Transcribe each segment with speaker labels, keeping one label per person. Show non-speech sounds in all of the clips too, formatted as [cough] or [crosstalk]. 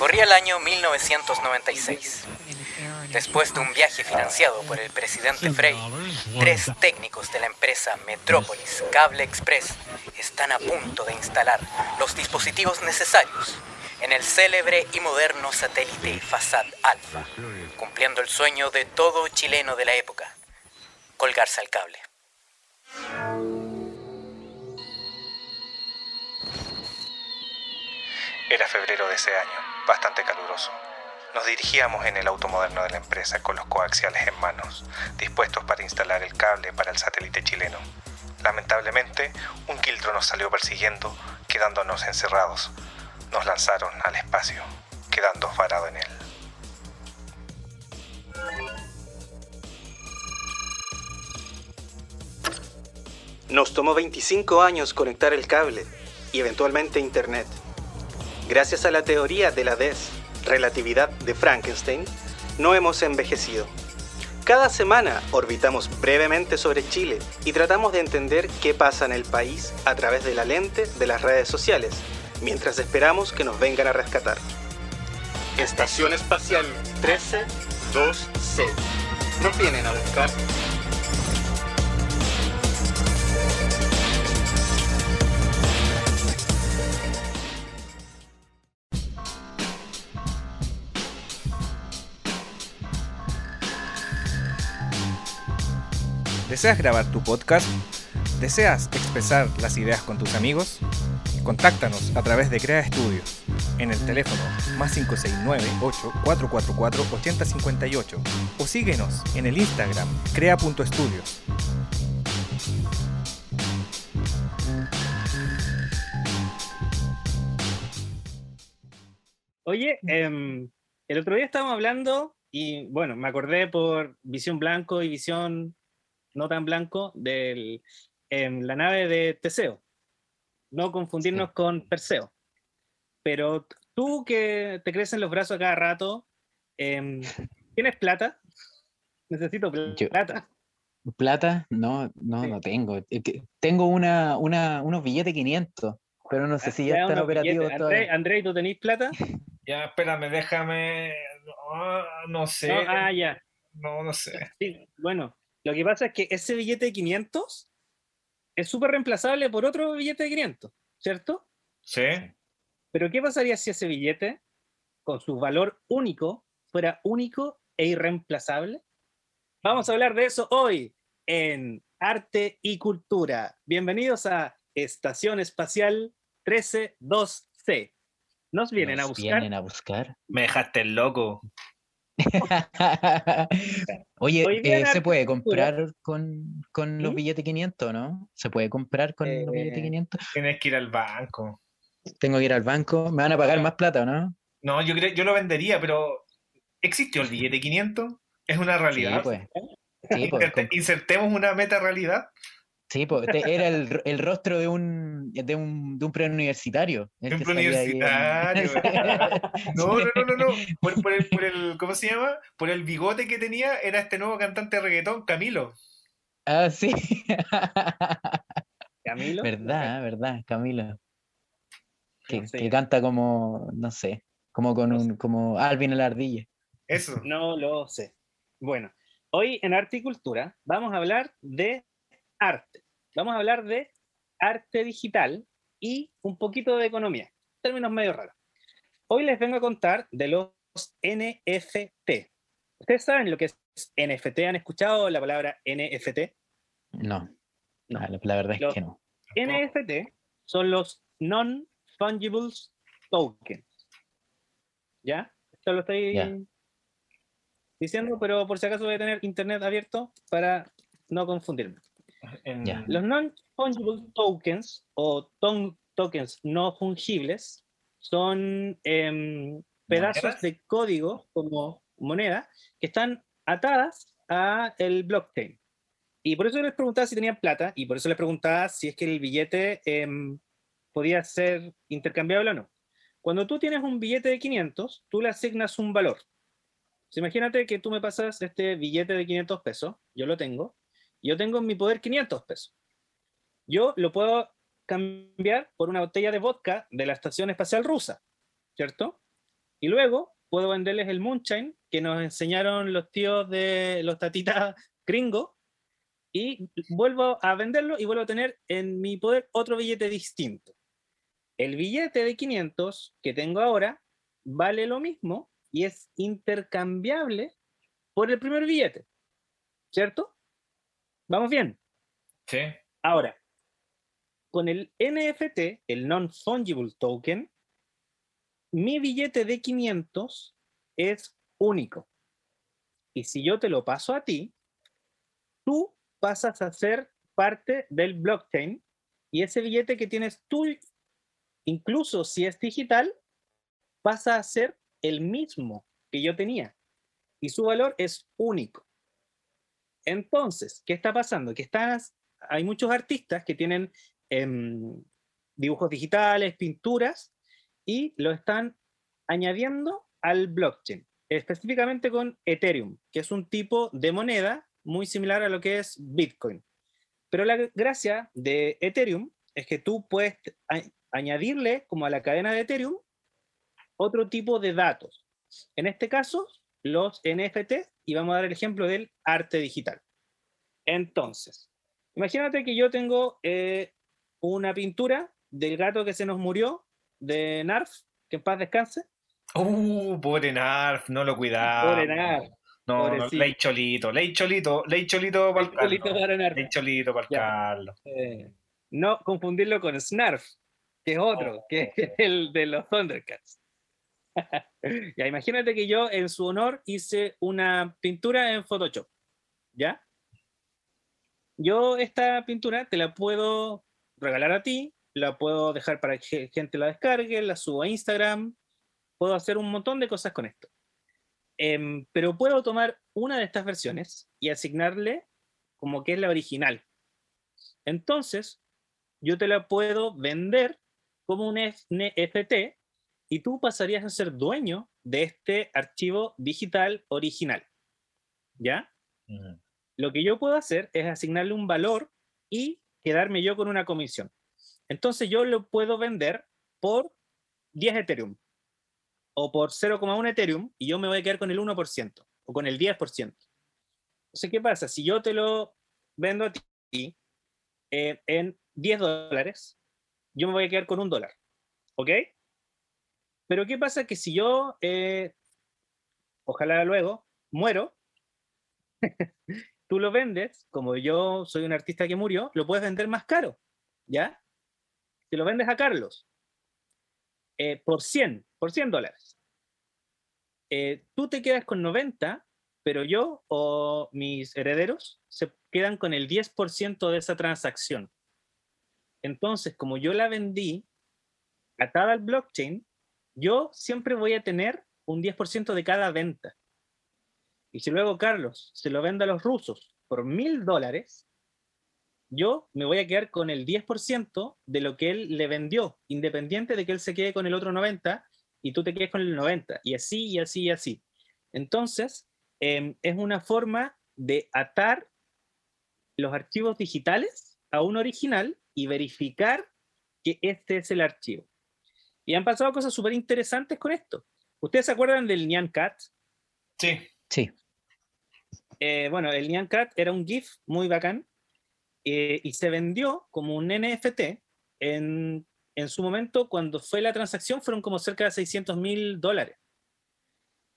Speaker 1: Corría el año 1996. Después de un viaje financiado por el presidente Frey, tres técnicos de la empresa Metrópolis Cable Express están a punto de instalar los dispositivos necesarios en el célebre y moderno satélite Fasad Alpha, cumpliendo el sueño de todo chileno de la época, colgarse al cable.
Speaker 2: Era febrero de ese año, bastante caluroso. Nos dirigíamos en el auto moderno de la empresa con los coaxiales en manos, dispuestos para instalar el cable para el satélite chileno. Lamentablemente, un quiltro nos salió persiguiendo, quedándonos encerrados. Nos lanzaron al espacio, quedando varado en él.
Speaker 3: Nos tomó 25 años conectar el cable y eventualmente Internet. Gracias a la teoría de la relatividad de Frankenstein, no hemos envejecido. Cada semana orbitamos brevemente sobre Chile y tratamos de entender qué pasa en el país a través de la lente de las redes sociales, mientras esperamos que nos vengan a rescatar. Estación Espacial 13-2C. Nos vienen a buscar.
Speaker 4: ¿Deseas grabar tu podcast? ¿Deseas expresar las ideas con tus amigos? Contáctanos a través de Crea Estudios en el teléfono más 569-8444-8058 o síguenos en el Instagram crea.estudios.
Speaker 5: Oye, em, el otro día estábamos hablando y bueno, me acordé por visión blanco y visión no tan blanco de la nave de Teseo. No confundirnos con Perseo. Pero tú que te crecen los brazos a cada rato, em, [laughs] ¿tienes plata? Necesito plata.
Speaker 6: ¿Plata? No, no, no tengo. Tengo una, una, unos billetes 500, pero no sé si ya, están operativos
Speaker 5: André, André, ¿tú tenés plata? [laughs]
Speaker 7: Ya, espérame, déjame. No, sé.
Speaker 5: No, ah, ya.
Speaker 7: No, no sé.
Speaker 5: Sí, bueno, lo que pasa es que ese billete de 500 es súper reemplazable por otro billete de 500, ¿cierto?
Speaker 7: Sí.
Speaker 5: Pero ¿qué pasaría si ese billete, con su valor único, fuera único e irreemplazable? Vamos a hablar de eso hoy en Arte y Cultura. Bienvenidos a Estación Espacial 132C. Nos vienen a buscar.
Speaker 6: Vienen a buscar.
Speaker 7: Me dejaste loco. [laughs]
Speaker 6: Oye, eh, ¿se puede comprar con, con los ¿Mm? billetes 500, no? ¿Se puede comprar con los billetes 500?
Speaker 7: Eh, tienes que ir al banco.
Speaker 6: Tengo que ir al banco. ¿Me van a pagar más plata o no?
Speaker 7: No, yo, creo, yo lo vendería, pero ¿existió el billete 500? ¿Es una realidad? [laughs]
Speaker 6: Sí, pues. Sí,
Speaker 7: pues Insertemos una meta realidad.
Speaker 6: Sí, pues, era el, el, rostro de un, de un, de un preuniversitario.
Speaker 7: De un preuniversitario. [laughs] no, no, no, no, no. Por, por, el, por, el, ¿cómo se llama? Por el bigote que tenía, era este nuevo cantante de reggaetón, Camilo.
Speaker 6: Ah, sí. [laughs]
Speaker 5: Camilo.
Speaker 6: Verdad, verdad, Camilo. Que, que, canta como, no sé, como con un, como Alvin el ardilla.
Speaker 7: Eso.
Speaker 5: No lo sé. Bueno, hoy en Arte y Cultura vamos a hablar de arte. Vamos a hablar de arte digital y un poquito de economía. Términos medio raros. Hoy les vengo a contar de los NFT. ¿Ustedes saben lo que es NFT? ¿Han escuchado la palabra NFT?
Speaker 6: No, no. La, verdad es que no.
Speaker 5: NFT son los non-fungible tokens. ¿Ya? Esto lo estoy diciendo, pero por si acaso voy a tener internet abierto para no confundirme. Los non-fungible tokens o tokens no fungibles son em, pedazos de código como moneda que están atadas a el blockchain. Y por eso les preguntaba si tenían plata y por eso les preguntaba si es que el billete em, podía ser intercambiable o no. Cuando tú tienes un billete de 500, tú le asignas un valor. imagínate que tú me pasas este billete de 500 pesos, yo lo tengo, yo tengo en mi poder 500 pesos. Yo lo puedo cambiar por una botella de vodka de la Estación Espacial Rusa, ¿cierto? Y luego puedo venderles el Moonshine que nos enseñaron los tíos de los tatitas gringos y vuelvo a venderlo y vuelvo a tener en mi poder otro billete distinto. El billete de 500 que tengo ahora vale lo mismo y es intercambiable por el primer billete. ¿Cierto? ¿Vamos bien?
Speaker 7: Sí.
Speaker 5: Ahora, con el NFT, el Non-Fungible Token, mi billete de 500 es único. Y si yo te lo paso a ti, tú pasas a ser parte del blockchain y ese billete que tienes tú, incluso si es digital, pasa a ser el mismo que yo tenía y su valor es único. Entonces, ¿qué está pasando? Que estás, hay muchos artistas que tienen em, dibujos digitales, pinturas, y lo están añadiendo al blockchain, específicamente con Ethereum, que es un tipo de moneda muy similar a lo que es Bitcoin. Pero la gracia de Ethereum es que tú puedes añadirle como a la cadena de Ethereum otro tipo de datos. En este caso, los NFT, y vamos a dar el ejemplo del arte digital. Entonces, imagínate que yo tengo eh, una pintura del gato que se nos murió, de Narf, que en paz descanse.
Speaker 7: Uh, pobre Narf, no lo cuidaba.
Speaker 5: Pobre Narf.
Speaker 7: No, no, ley cholito, ley cholito, ley cholito para el Carlos. Ley cholito para Carlos.
Speaker 5: Eh, no confundirlo con Snarf, que es otro, que es el de los Thundercats. [laughs] ya, imagínate que yo en su honor hice una pintura en Photoshop. ¿Ya? Yo esta pintura te la puedo regalar a ti, la puedo dejar para que gente la descargue, la subo a Instagram, puedo hacer un montón de cosas con esto. Em, pero puedo tomar una de estas versiones y asignarle como que es la original. Entonces, yo te la puedo vender como un NFT y tú pasarías a ser dueño de este archivo digital original. ¿Ya? Lo que yo puedo hacer es asignarle un valor y quedarme yo con una comisión. Entonces yo lo puedo vender por 10 Ethereum o por 0,1 Ethereum y yo me voy a quedar con el 1% o con el 10%. Entonces, ¿qué pasa? Si yo te lo vendo a ti eh, en 10 dólares, yo me voy a quedar con un dólar. ¿Ok? Pero ¿qué pasa? Que si yo, eh, ojalá luego, muero, [laughs] tú lo vendes, como yo soy un artista que murió, lo puedes vender más caro. ¿Ya? Si lo vendes a Carlos eh, por 100, por 100 dólares. Eh, tú te quedas con 90, pero yo o mis herederos se quedan con el 10% de esa transacción. Entonces, como yo la vendí atada al blockchain, yo siempre voy a tener un 10% de cada venta. Y si luego Carlos se lo vende a los rusos por mil dólares, yo me voy a quedar con el 10% de lo que él le vendió, independiente de que él se quede con el otro 90 y tú te quedes con el 90, y así, y así, y así. Entonces, em, es una forma de atar los archivos digitales a un original y verificar que este es el archivo. Y han pasado cosas súper interesantes con esto. ¿Ustedes se acuerdan del Nyan Cat?
Speaker 7: Sí.
Speaker 6: Sí.
Speaker 5: Eh, bueno, el Nyan Cat era un GIF muy bacán eh, y se vendió como un NFT en, en, su momento, cuando fue la transacción, fueron como cerca de 600 mil dólares.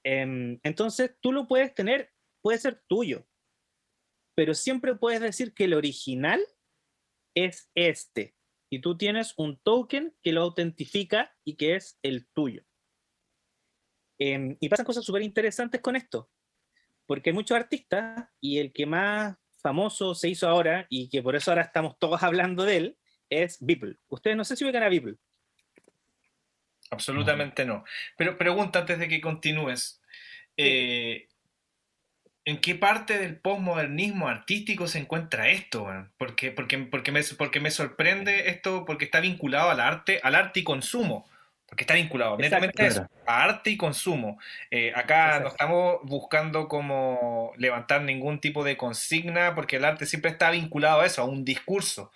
Speaker 5: Em, entonces, tú lo puedes tener, puede ser tuyo, pero siempre puedes decir que el original es este. Y tú tienes un token que lo autentifica y que es el tuyo. Em, y pasan cosas súper interesantes con esto, porque hay muchos artistas y el que más famoso se hizo ahora y que por eso ahora estamos todos [laughs] hablando de él, es Beeple. Ustedes no sé si ubican a Beeple.
Speaker 7: Absolutamente no. Pero pregunta antes de que continúes. Eh, ¿En qué parte del postmodernismo artístico se encuentra esto? Porque, porque, porque, me, porque me sorprende esto, porque está vinculado al arte, al arte y consumo porque está vinculado netamente a, arte y consumo. Eh, acá no estamos buscando como levantar ningún tipo de consigna, porque el arte siempre está vinculado a eso, a un discurso.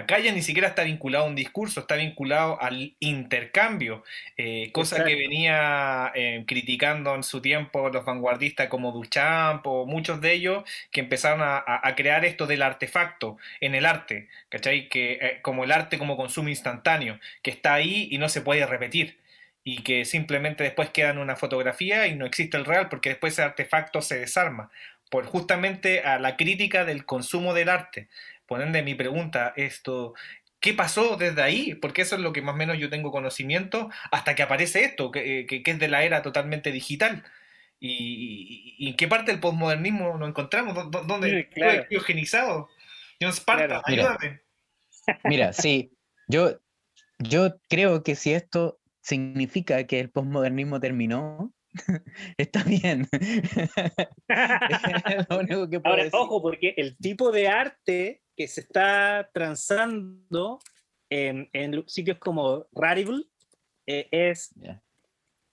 Speaker 7: Acá ya ni siquiera está vinculado a un discurso, está vinculado al intercambio, eh, cosa que venía eh, criticando en su tiempo los vanguardistas como Duchamp o muchos de ellos que empezaron a, crear esto del artefacto en el arte, ¿cachai? Que, eh, como el arte como consumo instantáneo, que está ahí y no se puede repetir y que simplemente después queda en una fotografía y no existe el real porque después ese artefacto se desarma por justamente a la crítica del consumo del arte. Por ende, mi pregunta, esto, ¿qué pasó desde ahí? Porque eso es lo que más o menos yo tengo conocimiento hasta que aparece esto, que, que, es de la era totalmente digital. ¿Y, en qué parte del posmodernismo nos encontramos? ¿Dónde fue criogenizado? John Sparta, ayúdame. [laughs]
Speaker 6: Mira, sí, yo, yo creo que si esto significa que el posmodernismo terminó, [laughs] Está bien. [laughs]
Speaker 5: Ahora, ojo, porque el tipo de arte que se está transando en, sitios como Rarible eh, es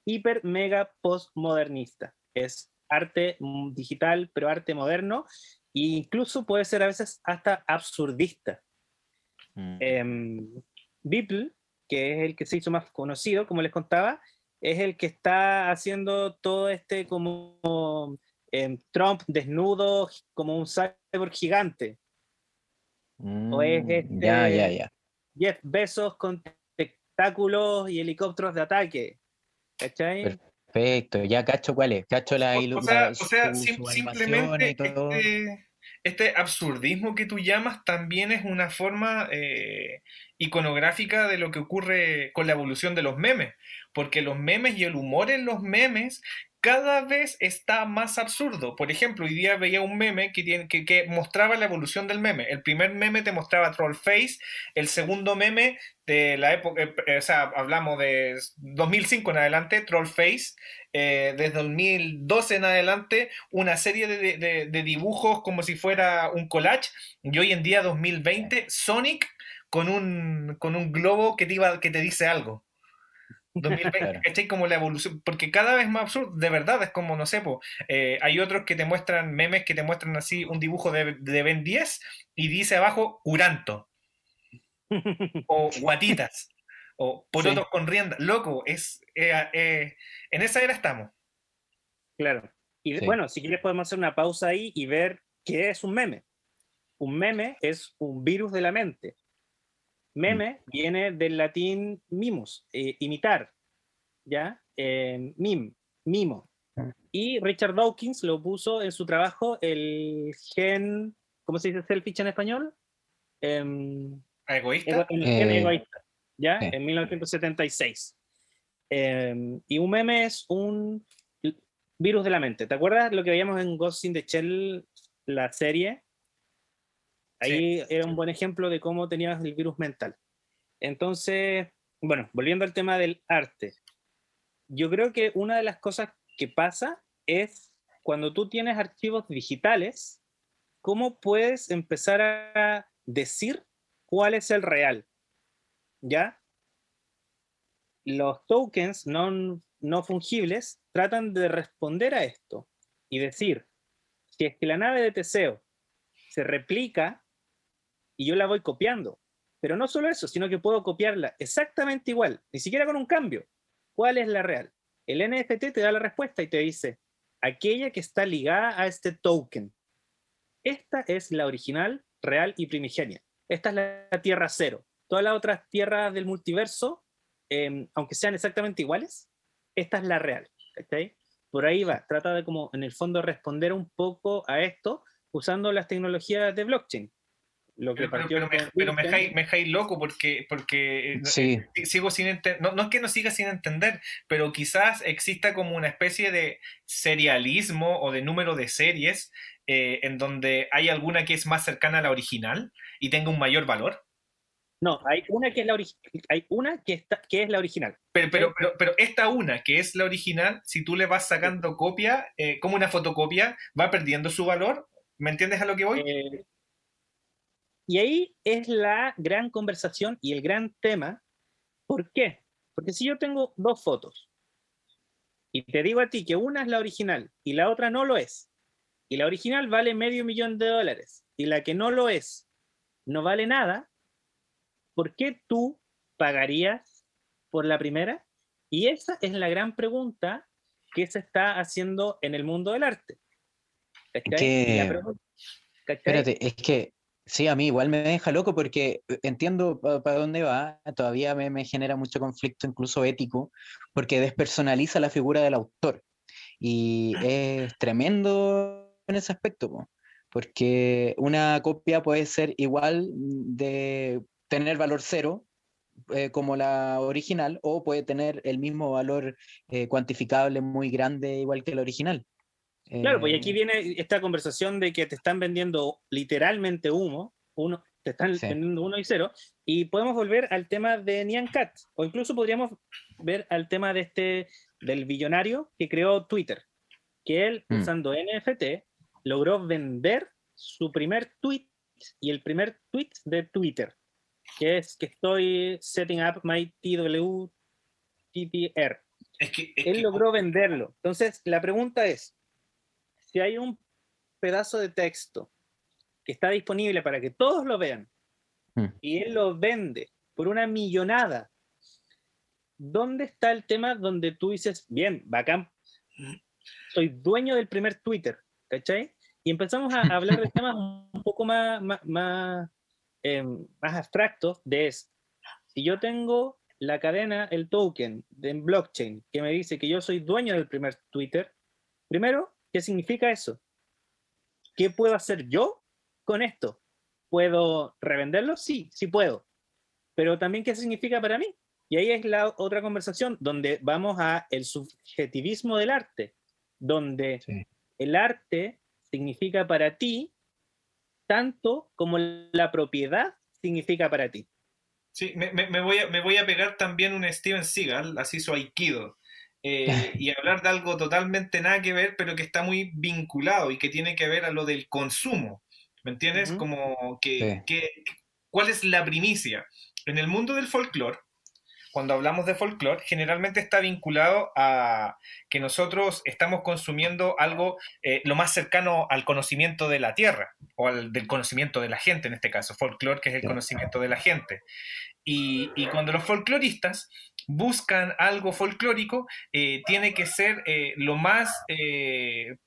Speaker 5: hiper mega postmodernista. Es arte digital, pero arte moderno, e incluso puede ser a veces hasta absurdista. Mm. Beeple, que es el que se hizo más conocido, como les contaba, es el que está haciendo todo este como em, Trump desnudo, como un cyborg gigante. O es mm, este
Speaker 6: ya, ya, ya.
Speaker 5: Jeff Bezos con espectáculos y helicópteros de ataque. ¿Cachai?
Speaker 6: Perfecto, ya cacho cuál es, cacho la
Speaker 7: ilustración. O sea, simplemente este, este, absurdismo que tú llamas también es una forma eh, iconográfica de lo que ocurre con la evolución de los memes, porque los memes y el humor en los memes cada vez está más absurdo. Por ejemplo, hoy día veía un meme que, tiene, que, mostraba la evolución del meme. El primer meme te mostraba Trollface, el segundo meme de la época, eh, o sea, hablamos de 2005 en adelante, Trollface, eh, desde 2012 en adelante, una serie de, dibujos como si fuera un collage, y hoy en día 2020, Sonic con un, con un globo que te, iba, que te dice algo. 2020, Como la evolución, porque cada vez más absurdo, de verdad, es como, no sé, eh, hay otros que te muestran memes que te muestran así un dibujo de, de Ben 10 y dice abajo Uranto, [laughs] o Guatitas, o por otros con rienda. Loco, es, eh, eh, en esa era estamos.
Speaker 5: Claro. Y bueno, si quieres podemos hacer una pausa ahí y ver qué es un meme. Un meme es un virus de la mente. Meme viene del latín mimus, eh, imitar, ¿ya? Eh, mim, mimo. Y Richard Dawkins lo puso en su trabajo el gen, ¿cómo se dice selfish en español?
Speaker 7: Em, ¿Egoísta?
Speaker 5: el gen eh, egoísta, ¿ya? En 1976. Em, y un meme es un virus de la mente. ¿Te acuerdas lo que veíamos en Ghost in the Shell, la serie? Ahí era un buen ejemplo de cómo tenías el virus mental. Entonces, bueno, volviendo al tema del arte, yo creo que una de las cosas que pasa es cuando tú tienes archivos digitales, ¿cómo puedes empezar a decir cuál es el real? ¿Ya? Los tokens no, no fungibles tratan de responder a esto y decir, si es que la nave de Teseo se replica y yo la voy copiando. Pero no solo eso, sino que puedo copiarla exactamente igual, ni siquiera con un cambio. ¿Cuál es la real? El NFT te da la respuesta y te dice, aquella que está ligada a este token. Esta es la original, real y primigenia. Esta es la tierra cero. Todas las otras tierras del multiverso, em, aunque sean exactamente iguales, esta es la real. Por ahí va. Trata de como, en el fondo, responder un poco a esto usando las tecnologías de blockchain
Speaker 7: pero, me, dejáis loco porque, porque eh, eh, sigo sin no, no es que no siga sin entender, pero quizás exista como una especie de serialismo o de número de series eh, en donde hay alguna que es más cercana a la original y tenga un mayor valor.
Speaker 5: No, hay una que es la, hay una que está, que es la original.
Speaker 7: Pero, pero, pero, pero, esta una que es la original, si tú le vas sacando copia, como una fotocopia, va perdiendo su valor. ¿Me entiendes a lo que voy?
Speaker 5: Y ahí es la gran conversación y el gran tema. ¿Por qué? Porque si yo tengo dos fotos y te digo a ti que una es la original y la otra no lo es, y la original vale medio millón de dólares y la que no lo es no vale nada, ¿por qué tú pagarías por la primera? Y esa es la gran pregunta que se está haciendo en el mundo del arte.
Speaker 6: Espérate, es que sí, a mí igual me deja loco porque eh, entiendo para dónde va, todavía me, genera mucho conflicto, incluso ético, porque despersonaliza la figura del autor. Y es tremendo en ese aspecto, porque una copia puede ser igual de tener valor cero eh, como la original o puede tener el mismo valor eh, cuantificable muy grande igual que la original.
Speaker 5: Claro, pues aquí eh, viene esta conversación de que te están vendiendo literalmente humo, uno, te están vendiendo uno y cero, y podemos volver al tema de Nian Cat, o incluso podríamos ver al tema de este, del billonario que creó Twitter, que él, mm. usando NFT, logró vender su primer tweet y el primer tweet de Twitter, que es que estoy setting up my TWTTR. Es que, él logró venderlo. Entonces, la pregunta es, si hay un pedazo de texto que está disponible para que todos lo vean hmm. y él lo vende por una millonada, ¿dónde está el tema donde tú dices, bien, bacán, soy dueño del primer Twitter, ¿cachai? Y empezamos a hablar de temas un poco más, más, más, em, más abstractos, de es, si yo tengo la cadena, el token de blockchain que me dice que yo soy dueño del primer Twitter, primero ¿Qué significa eso? ¿Qué puedo hacer yo con esto? ¿Puedo revenderlo? Sí, sí puedo. Pero también, ¿qué significa para mí? Y ahí es la otra conversación donde vamos a el subjetivismo del arte, donde el arte significa para ti tanto como la propiedad significa para ti.
Speaker 7: Sí, me, voy, a, me voy a pegar también un Steven Seagal, así su Aikido. Eh, [laughs] y hablar de algo totalmente nada que ver, pero que está muy vinculado y que tiene que ver a lo del consumo. ¿Me entiendes? Como que, ¿cuál es la primicia? En el mundo del folclore, cuando hablamos de folclore, generalmente está vinculado a que nosotros estamos consumiendo algo eh, lo más cercano al conocimiento de la tierra, o al, del conocimiento de la gente en este caso, folclore, que es el conocimiento de la gente. Y, y cuando los folcloristas buscan algo folclórico, eh, tiene que ser eh, lo más eh,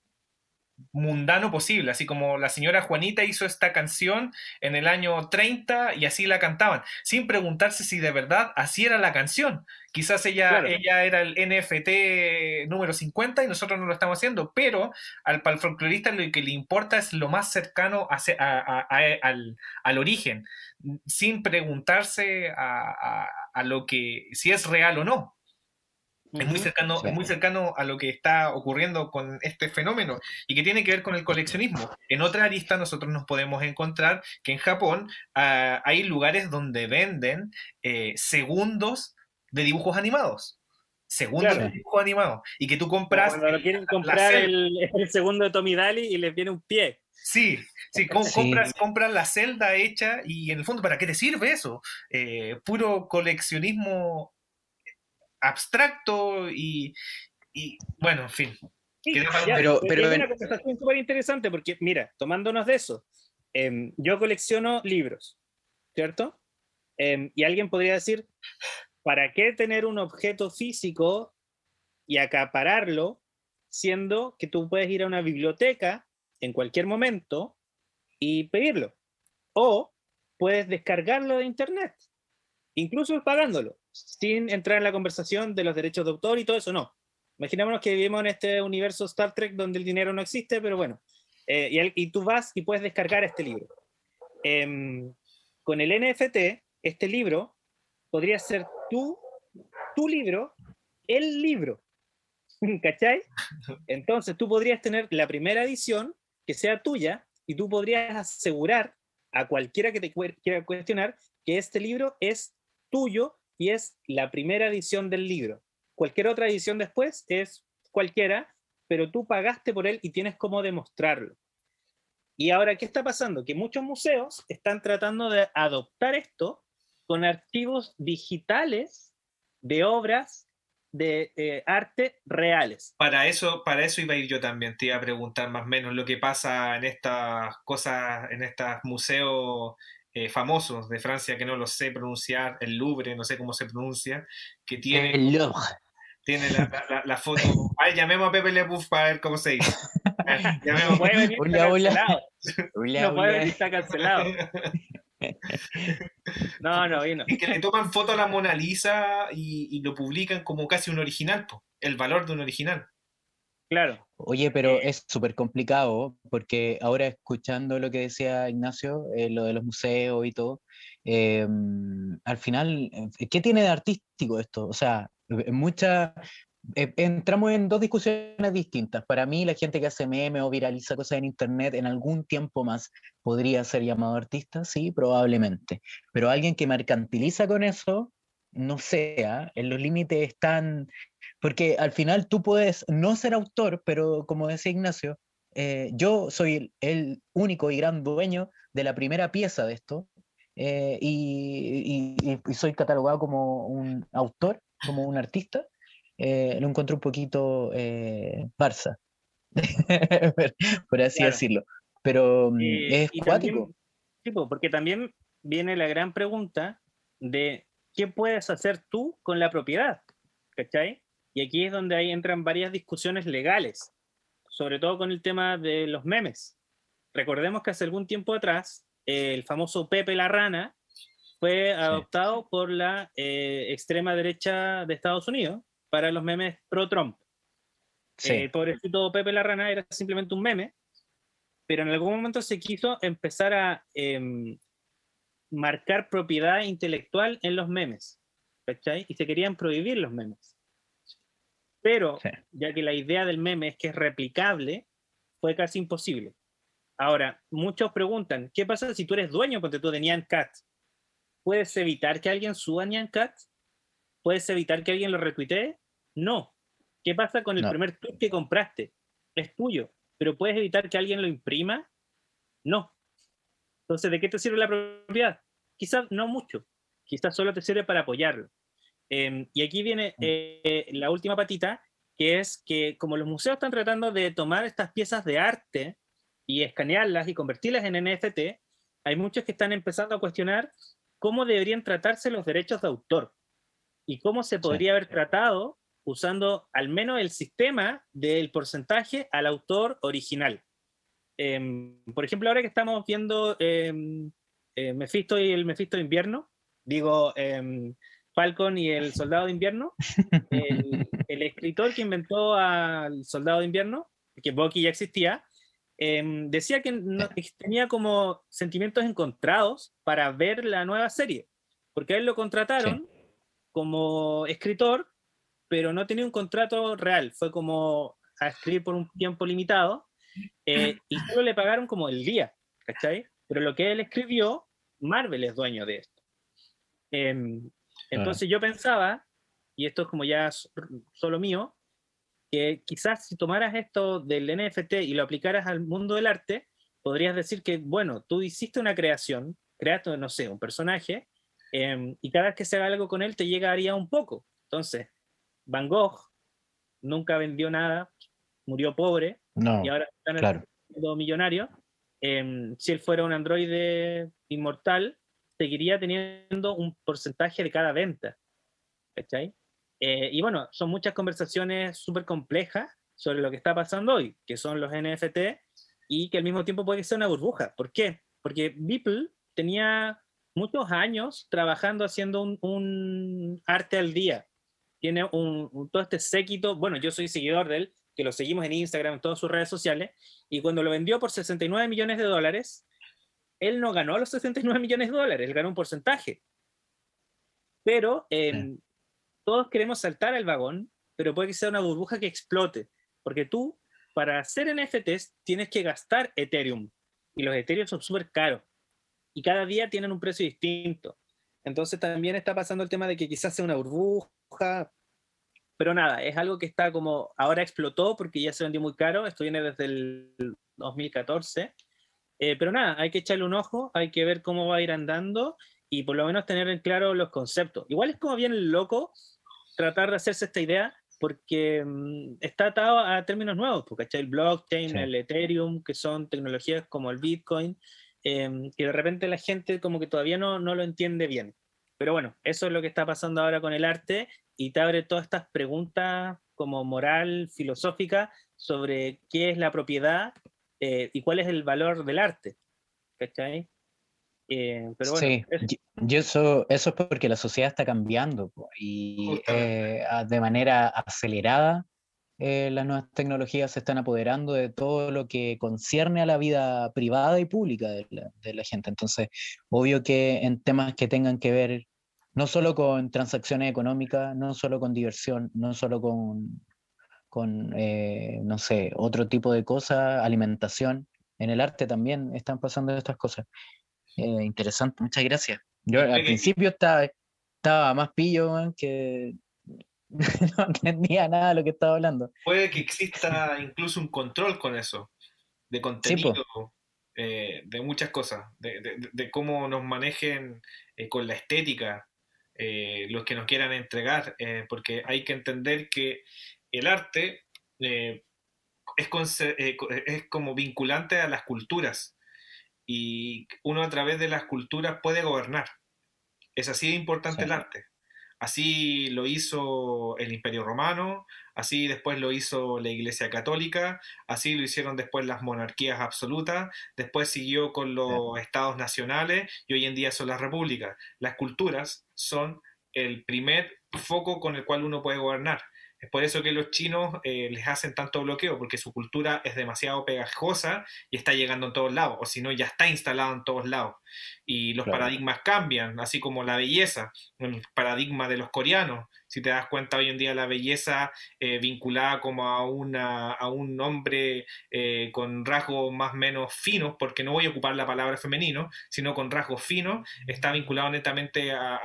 Speaker 7: mundano posible, así como la señora Juanita hizo esta canción en el año 30 y así la cantaban, sin preguntarse si de verdad así era la canción. Quizás ella, ella era el NFT número 50 y nosotros no lo estamos haciendo, pero al, al folclorista lo que le importa es lo más cercano al, al, origen, sin preguntarse a, a lo que, si es real o no. Es muy, cercano, muy cercano a lo que está ocurriendo con este fenómeno y que tiene que ver con el coleccionismo. En otra arista nosotros nos podemos encontrar que en Japón ah, hay lugares donde venden eh, segundos de dibujos animados. Segundos de dibujos animados. Y que tú compras...
Speaker 5: Cuando quieren comprar el, segundo de Tommy Daly y les viene un pie.
Speaker 7: Sí, sí, compras, compras la celda hecha y en el fondo, ¿para qué te sirve eso? Eh, puro coleccionismo abstracto y, bueno, en fin.
Speaker 5: pero, pero, una conversación súper interesante porque, mira, tomándonos de eso, em, yo colecciono libros, ¿cierto? Em, y alguien podría decir, ¿para qué tener un objeto físico y acapararlo, siendo que tú puedes ir a una biblioteca en cualquier momento y pedirlo? O puedes descargarlo de internet, incluso pagándolo sin entrar en la conversación de los derechos de autor y todo eso, no. Imaginémonos que vivimos en este universo Star Trek donde el dinero no existe, pero bueno, eh, y, tú vas y puedes descargar este libro. Em, con el NFT, este libro podría ser tú, tu libro, el libro. [laughs] ¿Cachai? Entonces tú podrías tener la primera edición que sea tuya y tú podrías asegurar a cualquiera que te quiera cuestionar que este libro es tuyo y es la primera edición del libro. Cualquier otra edición después es cualquiera, pero tú pagaste por él y tienes cómo demostrarlo. Y ahora, ¿qué está pasando? Que muchos museos están tratando de adoptar esto con archivos digitales de obras de eh, arte reales.
Speaker 7: Para eso, para eso iba a ir yo también, te iba a preguntar más o menos lo que pasa en estas cosas, en estos museos eh, famosos de Francia que no lo sé pronunciar, el Louvre, no sé cómo se pronuncia, que tiene,
Speaker 6: El Louvre.
Speaker 7: tiene la, la- la foto. [laughs] Ay, llamemos a Pepe Le Pew para ver cómo se dice. [laughs]
Speaker 5: No
Speaker 7: Llamemos-
Speaker 5: puede venir,
Speaker 6: Hola,
Speaker 5: está
Speaker 6: hola.
Speaker 5: cancelado.
Speaker 6: Hola,
Speaker 5: No puede
Speaker 6: hola.
Speaker 5: venir, está cancelado. [laughs] No, no vino.
Speaker 7: Y que le toman foto a la Mona Lisa y, y lo publican como casi un original, po, el valor de un original.
Speaker 5: Claro.
Speaker 6: Oye, pero
Speaker 5: Eh,
Speaker 6: es súper complicado porque ahora escuchando lo que decía Ignacio, eh, lo de los museos y todo, eh, al final, ¿qué tiene de artístico esto? O sea, mucha, eh, entramos en dos discusiones distintas. Para mí, la gente que hace memes o viraliza cosas en internet en algún tiempo más podría ser llamado artista, sí, probablemente. Pero alguien que mercantiliza con eso, no sé, ¿ah? en los límites están porque al final tú puedes no ser autor, pero como decía Ignacio, eh, yo soy el, el único y gran dueño de la primera pieza de esto eh, y, y- y- y soy catalogado como un autor, como un artista. eh, lo encuentro un poquito eh, farsa, [laughs] por- así
Speaker 5: Claro.
Speaker 6: decirlo. Pero mm, es cuático.
Speaker 5: también- sí, po, porque también viene la gran pregunta de qué puedes hacer tú con la propiedad, ¿cachai? Y aquí es donde ahí entran varias discusiones legales, sobre todo con el tema de los memes. Recordemos que hace algún tiempo atrás, eh, el famoso Pepe la Rana fue adoptado por la eh, extrema derecha de Estados Unidos para los memes pro-Trump.
Speaker 6: Sí.
Speaker 5: El pobrecito Pepe la Rana era simplemente un meme, pero en algún momento se quiso empezar a em, marcar propiedad intelectual en los memes, ¿cachai? Y se querían prohibir los memes. Pero,
Speaker 6: Sí.
Speaker 5: ya que la idea del meme es que es replicable, fue casi imposible. Ahora, muchos preguntan, ¿qué pasa si tú eres dueño, ponte tú, de Nyan Cat? ¿Puedes evitar que alguien suba Nyan Cat? ¿Puedes evitar que alguien lo retuitee? No. ¿Qué pasa con el
Speaker 6: No.
Speaker 5: primer tweet que compraste? Es tuyo, pero ¿puedes evitar que alguien lo imprima? No. Entonces, ¿de qué te sirve la propiedad? Quizás no mucho. Quizás solo te sirve para apoyarlo. Em, y aquí viene
Speaker 6: Mm.
Speaker 5: eh, la última patita, que es que como los museos están tratando de tomar estas piezas de arte y escanearlas y convertirlas en NFT, hay muchos que están empezando a cuestionar cómo deberían tratarse los derechos de autor y cómo se podría haber tratado usando al menos el sistema del porcentaje al autor original. Em, por ejemplo, ahora que estamos viendo em, eh, Mephisto y el Mephisto de invierno, digo Falcon y el Soldado de invierno, [laughs] el, el escritor que inventó al Soldado de invierno, que Bucky ya existía, em, decía que no- tenía como sentimientos encontrados para ver la nueva serie, porque a él lo contrataron como escritor, pero no tenía un contrato real, fue como a escribir por un tiempo limitado eh, y solo le pagaron como el día, ¿cachai? Pero lo que él escribió, Marvel es dueño de esto. Em, entonces yo pensaba, y esto es como ya solo mío, que quizás si tomaras esto del NFT y lo aplicaras al mundo del arte, podrías decir que, bueno, tú hiciste una creación, creaste, no sé, un personaje, em, y cada vez que se haga algo con él te llegaría un poco. Entonces, Van Gogh nunca vendió nada, murió pobre,
Speaker 6: No,
Speaker 5: y ahora está en el
Speaker 6: claro.
Speaker 5: mundo millonario. em, si él fuera un androide inmortal, seguiría teniendo un porcentaje de cada venta. ¿Cachai? Eh, y bueno, son muchas conversaciones súper complejas sobre lo que está pasando hoy, que son los NFT, y que al mismo tiempo puede ser una burbuja. ¿Por qué? Porque Beeple tenía muchos años trabajando haciendo un, un arte al día. Tiene un, un- todo este séquito, bueno, yo soy seguidor de él, que lo seguimos en Instagram, en todas sus redes sociales, y cuando lo vendió por 69 millones de dólares, él no ganó los 69 millones de dólares, él ganó un porcentaje. Pero eh, todos queremos saltar al vagón, pero puede que sea una burbuja que explote, porque tú, para hacer NFTs, tienes que gastar Ethereum, y los Ethereum son súper caros, y cada día tienen un precio distinto. Entonces también está pasando el tema de que quizás sea una burbuja, pero nada, es algo que está como, ahora explotó porque ya se vendió muy caro, esto viene desde el 2014, eh, pero nada, hay que echarle un ojo, hay que ver cómo va a ir andando y por lo menos tener en claro los conceptos. Igual es como bien loco tratar de hacerse esta idea porque mm, está atado a términos nuevos, porque el blockchain,
Speaker 6: Sí.
Speaker 5: el Ethereum, que son tecnologías como el Bitcoin, em, que de repente la gente como que todavía no, no lo entiende bien. Pero bueno, eso es lo que está pasando ahora con el arte y te abre todas estas preguntas como moral, filosófica, sobre qué es la propiedad eh, y cuál es el valor del arte. ¿Cachai?
Speaker 6: Eh, pero bueno, sí, y eso, eso es porque la sociedad está cambiando y eh, de manera acelerada eh, las nuevas tecnologías se están apoderando de todo lo que concierne a la vida privada y pública de la, gente. Entonces, obvio que en temas que tengan que ver no solo con transacciones económicas, no solo con diversión, no solo con, con eh, no sé, otro tipo de cosas, alimentación, en el arte también están pasando estas cosas. Eh, interesante, muchas gracias. Yo al principio estaba, estaba más pillo que [laughs] no entendía nada de lo que estaba hablando.
Speaker 7: Puede que exista incluso un control con eso, de contenido, eh, de muchas cosas, de, cómo nos manejen eh, con la estética, eh, los que nos quieran entregar, porque hay que entender que el arte es, es como vinculante a las culturas y uno a través de las culturas puede gobernar. Es así de importante el arte. Así lo hizo el Imperio Romano, así después lo hizo la Iglesia Católica, así lo hicieron después las monarquías absolutas, después siguió con los estados nacionales y hoy en día son las repúblicas. Las culturas son el primer foco con el cual uno puede gobernar. Es por eso que los chinos eh, les hacen tanto bloqueo, porque su cultura es demasiado pegajosa y está llegando en todos lados, o si no, ya está instalado en todos lados. Y los paradigmas cambian, así como la belleza, el paradigma de los coreanos. Si te das cuenta, hoy en día la belleza eh, vinculada como a, una, a un hombre eh, con rasgos más o menos finos, porque no voy a ocupar la palabra femenino, sino con rasgos finos, está vinculado netamente a,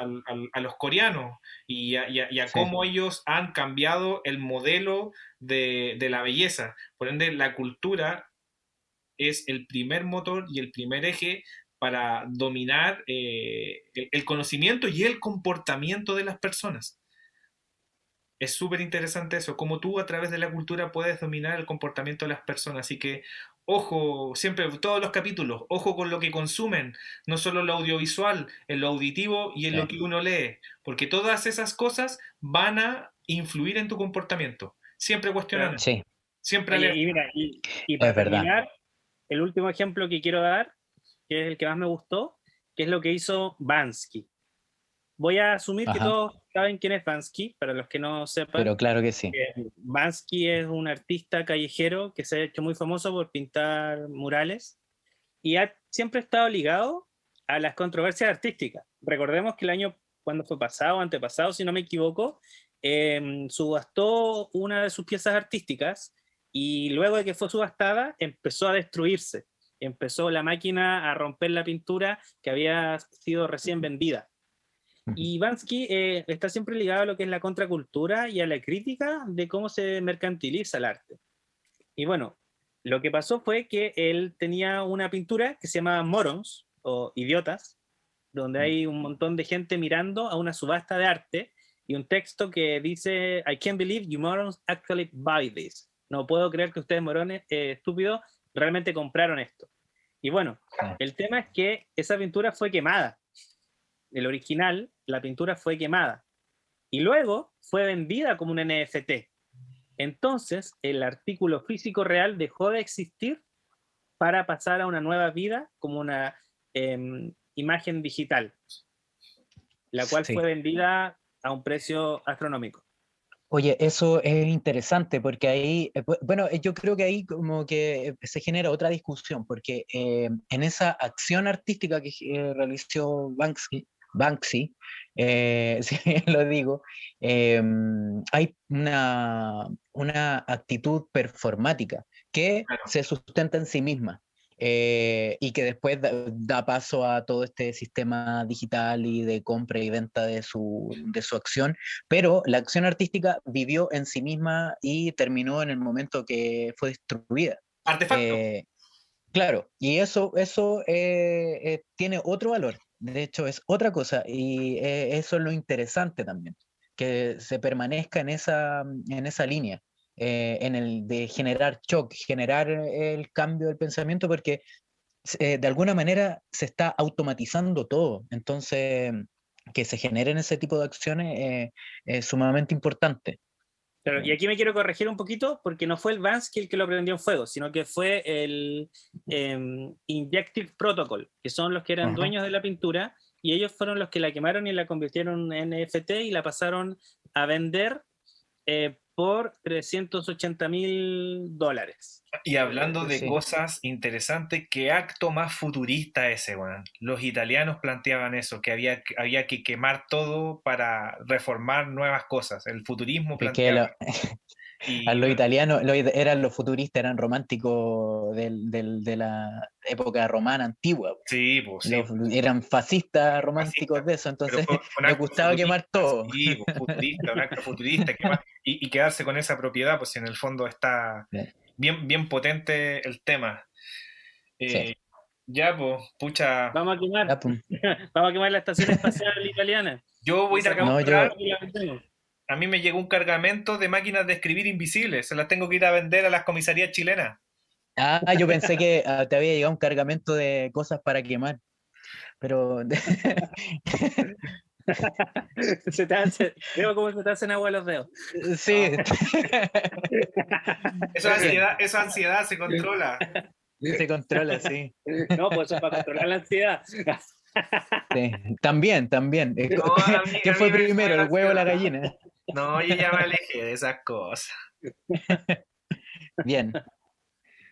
Speaker 7: los coreanos y a, cómo ellos han cambiado el modelo de, la belleza. Por ende, la cultura es el primer motor y el primer eje para dominar eh, el, conocimiento y el comportamiento de las personas es súper interesante eso, como tú a través de la cultura puedes dominar el comportamiento de las personas. Así que, ojo, siempre, todos los capítulos, ojo con lo que consumen, no solo lo audiovisual, en lo auditivo y en lo que uno lee, porque todas esas cosas van a influir en tu comportamiento. Siempre cuestionando.
Speaker 6: Sí.
Speaker 5: Siempre y, mira, y, para terminar, el último ejemplo que quiero dar, que es el que más me gustó, que es lo que hizo Bansky. Voy a asumir que todos saben quién es Bansky, para los que no sepan.
Speaker 6: Pero claro que sí.
Speaker 5: Eh, Bansky es un artista callejero que se ha hecho muy famoso por pintar murales y ha siempre estado ligado a las controversias artísticas. Recordemos que el año, cuando fue pasado, antepasado, si no me equivoco, em, subastó una de sus piezas artísticas y luego de que fue subastada empezó a destruirse. Empezó la máquina a romper la pintura que había sido recién vendida. Y Bansky eh, está siempre ligado a lo que es la contracultura y a la crítica de cómo se mercantiliza el arte. Y bueno, lo que pasó fue que él tenía una pintura que se llamaba Morons o Idiotas, donde hay un montón de gente mirando a una subasta de arte y un texto que dice, I can't believe you morons actually buy this. No puedo creer que ustedes morones eh, estúpidos realmente compraron esto. Y bueno, el tema es que esa pintura fue quemada el original, la pintura fue quemada y luego fue vendida como un NFT. Entonces, el artículo físico real dejó de existir para pasar a una nueva vida como una em, imagen digital, la cual fue vendida a un precio astronómico.
Speaker 6: Oye, eso es interesante porque ahí, eh, bueno, yo creo que ahí como que se genera otra discusión, porque eh, en esa acción artística que eh, realizó Banksy, Banksy, eh, [laughs] si lo digo, em, hay una, una, actitud performática que se sustenta en sí misma. Eh, y que después da, paso a todo este sistema digital y de compra y venta de su, de su acción, pero la acción artística vivió en sí misma y terminó en el momento que fue destruida.
Speaker 7: Artefacto. Eh,
Speaker 6: claro, y eso, eso tiene otro valor, de hecho, es otra cosa y eh, eso es lo interesante también, que se permanezca en esa, en esa línea, eh, en el de generar shock, generar el cambio del pensamiento, porque eh, de alguna manera se está automatizando todo. Entonces, que se generen ese tipo de acciones eh, es sumamente importante.
Speaker 5: Pero, y aquí me quiero corregir un poquito porque no fue el Vansky el que lo prendió en fuego, sino que fue el em, Injective Protocol, que son los que eran
Speaker 6: Ajá.
Speaker 5: dueños de la pintura y ellos fueron los que la quemaron y la convirtieron en NFT y la pasaron a vender eh, por 380 mil dólares.
Speaker 7: Y hablando de
Speaker 6: Sí.
Speaker 7: cosas interesantes, ¿qué acto más futurista ese, weón? Los italianos planteaban eso, que había, que- había que quemar todo para reformar nuevas cosas. El futurismo
Speaker 6: que
Speaker 7: planteaba.
Speaker 6: lo- [laughs]
Speaker 7: y-
Speaker 6: a los italianos lo- eran los futuristas, eran románticos del- del- de la época romana antigua.
Speaker 7: Sí, pues sí.
Speaker 6: Los- eran fascistas románticos de eso, entonces les gustaba quemar todo.
Speaker 7: Sí, pues, futurista, un acto futurista. [laughs] quemar- y, y quedarse con esa propiedad, pues en el fondo está bien, bien potente el tema. Eh,
Speaker 6: Sí.
Speaker 7: Ya, pues, pucha.
Speaker 5: Vamos a quemar,
Speaker 6: Ya, pues. [laughs]
Speaker 5: vamos a quemar la estación espacial italiana.
Speaker 7: Yo voy a ir a
Speaker 5: Sacamos
Speaker 6: No, yo-
Speaker 5: y la vendemos.
Speaker 7: A mí me llegó un cargamento de máquinas de escribir invisibles. Se las tengo que ir a vender a las comisarías chilenas.
Speaker 6: Ah, yo pensé que ah, te había llegado un cargamento de cosas para quemar. Pero [laughs]
Speaker 5: Se te hace- veo cómo se te hacen agua los dedos.
Speaker 6: sí, [laughs]
Speaker 7: Esa ansiedad, esa ansiedad se controla.
Speaker 6: se controla, sí.
Speaker 5: No, pues eso es para controlar la ansiedad.
Speaker 6: sí. También, también.
Speaker 7: No, mí-
Speaker 6: ¿Qué fue primero, el huevo o la gallina?
Speaker 7: No, yo ya me alejé de esas cosas. [laughs]
Speaker 6: Bien.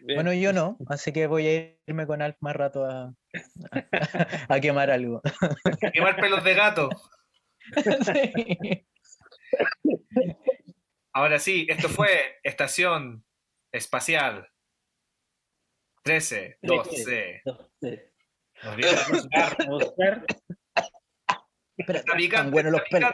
Speaker 5: Bien.
Speaker 6: Bueno, yo no, así que voy a irme con Alf más rato a, a, a quemar algo.
Speaker 7: Quemar pelos de gato.
Speaker 6: Sí. [laughs]
Speaker 7: Ahora sí, esto fue Estación Espacial 13, 12.
Speaker 5: Entonces,
Speaker 7: Nos
Speaker 5: a buscar
Speaker 6: Espera,
Speaker 7: Está picante,
Speaker 6: tan buenos los pelos.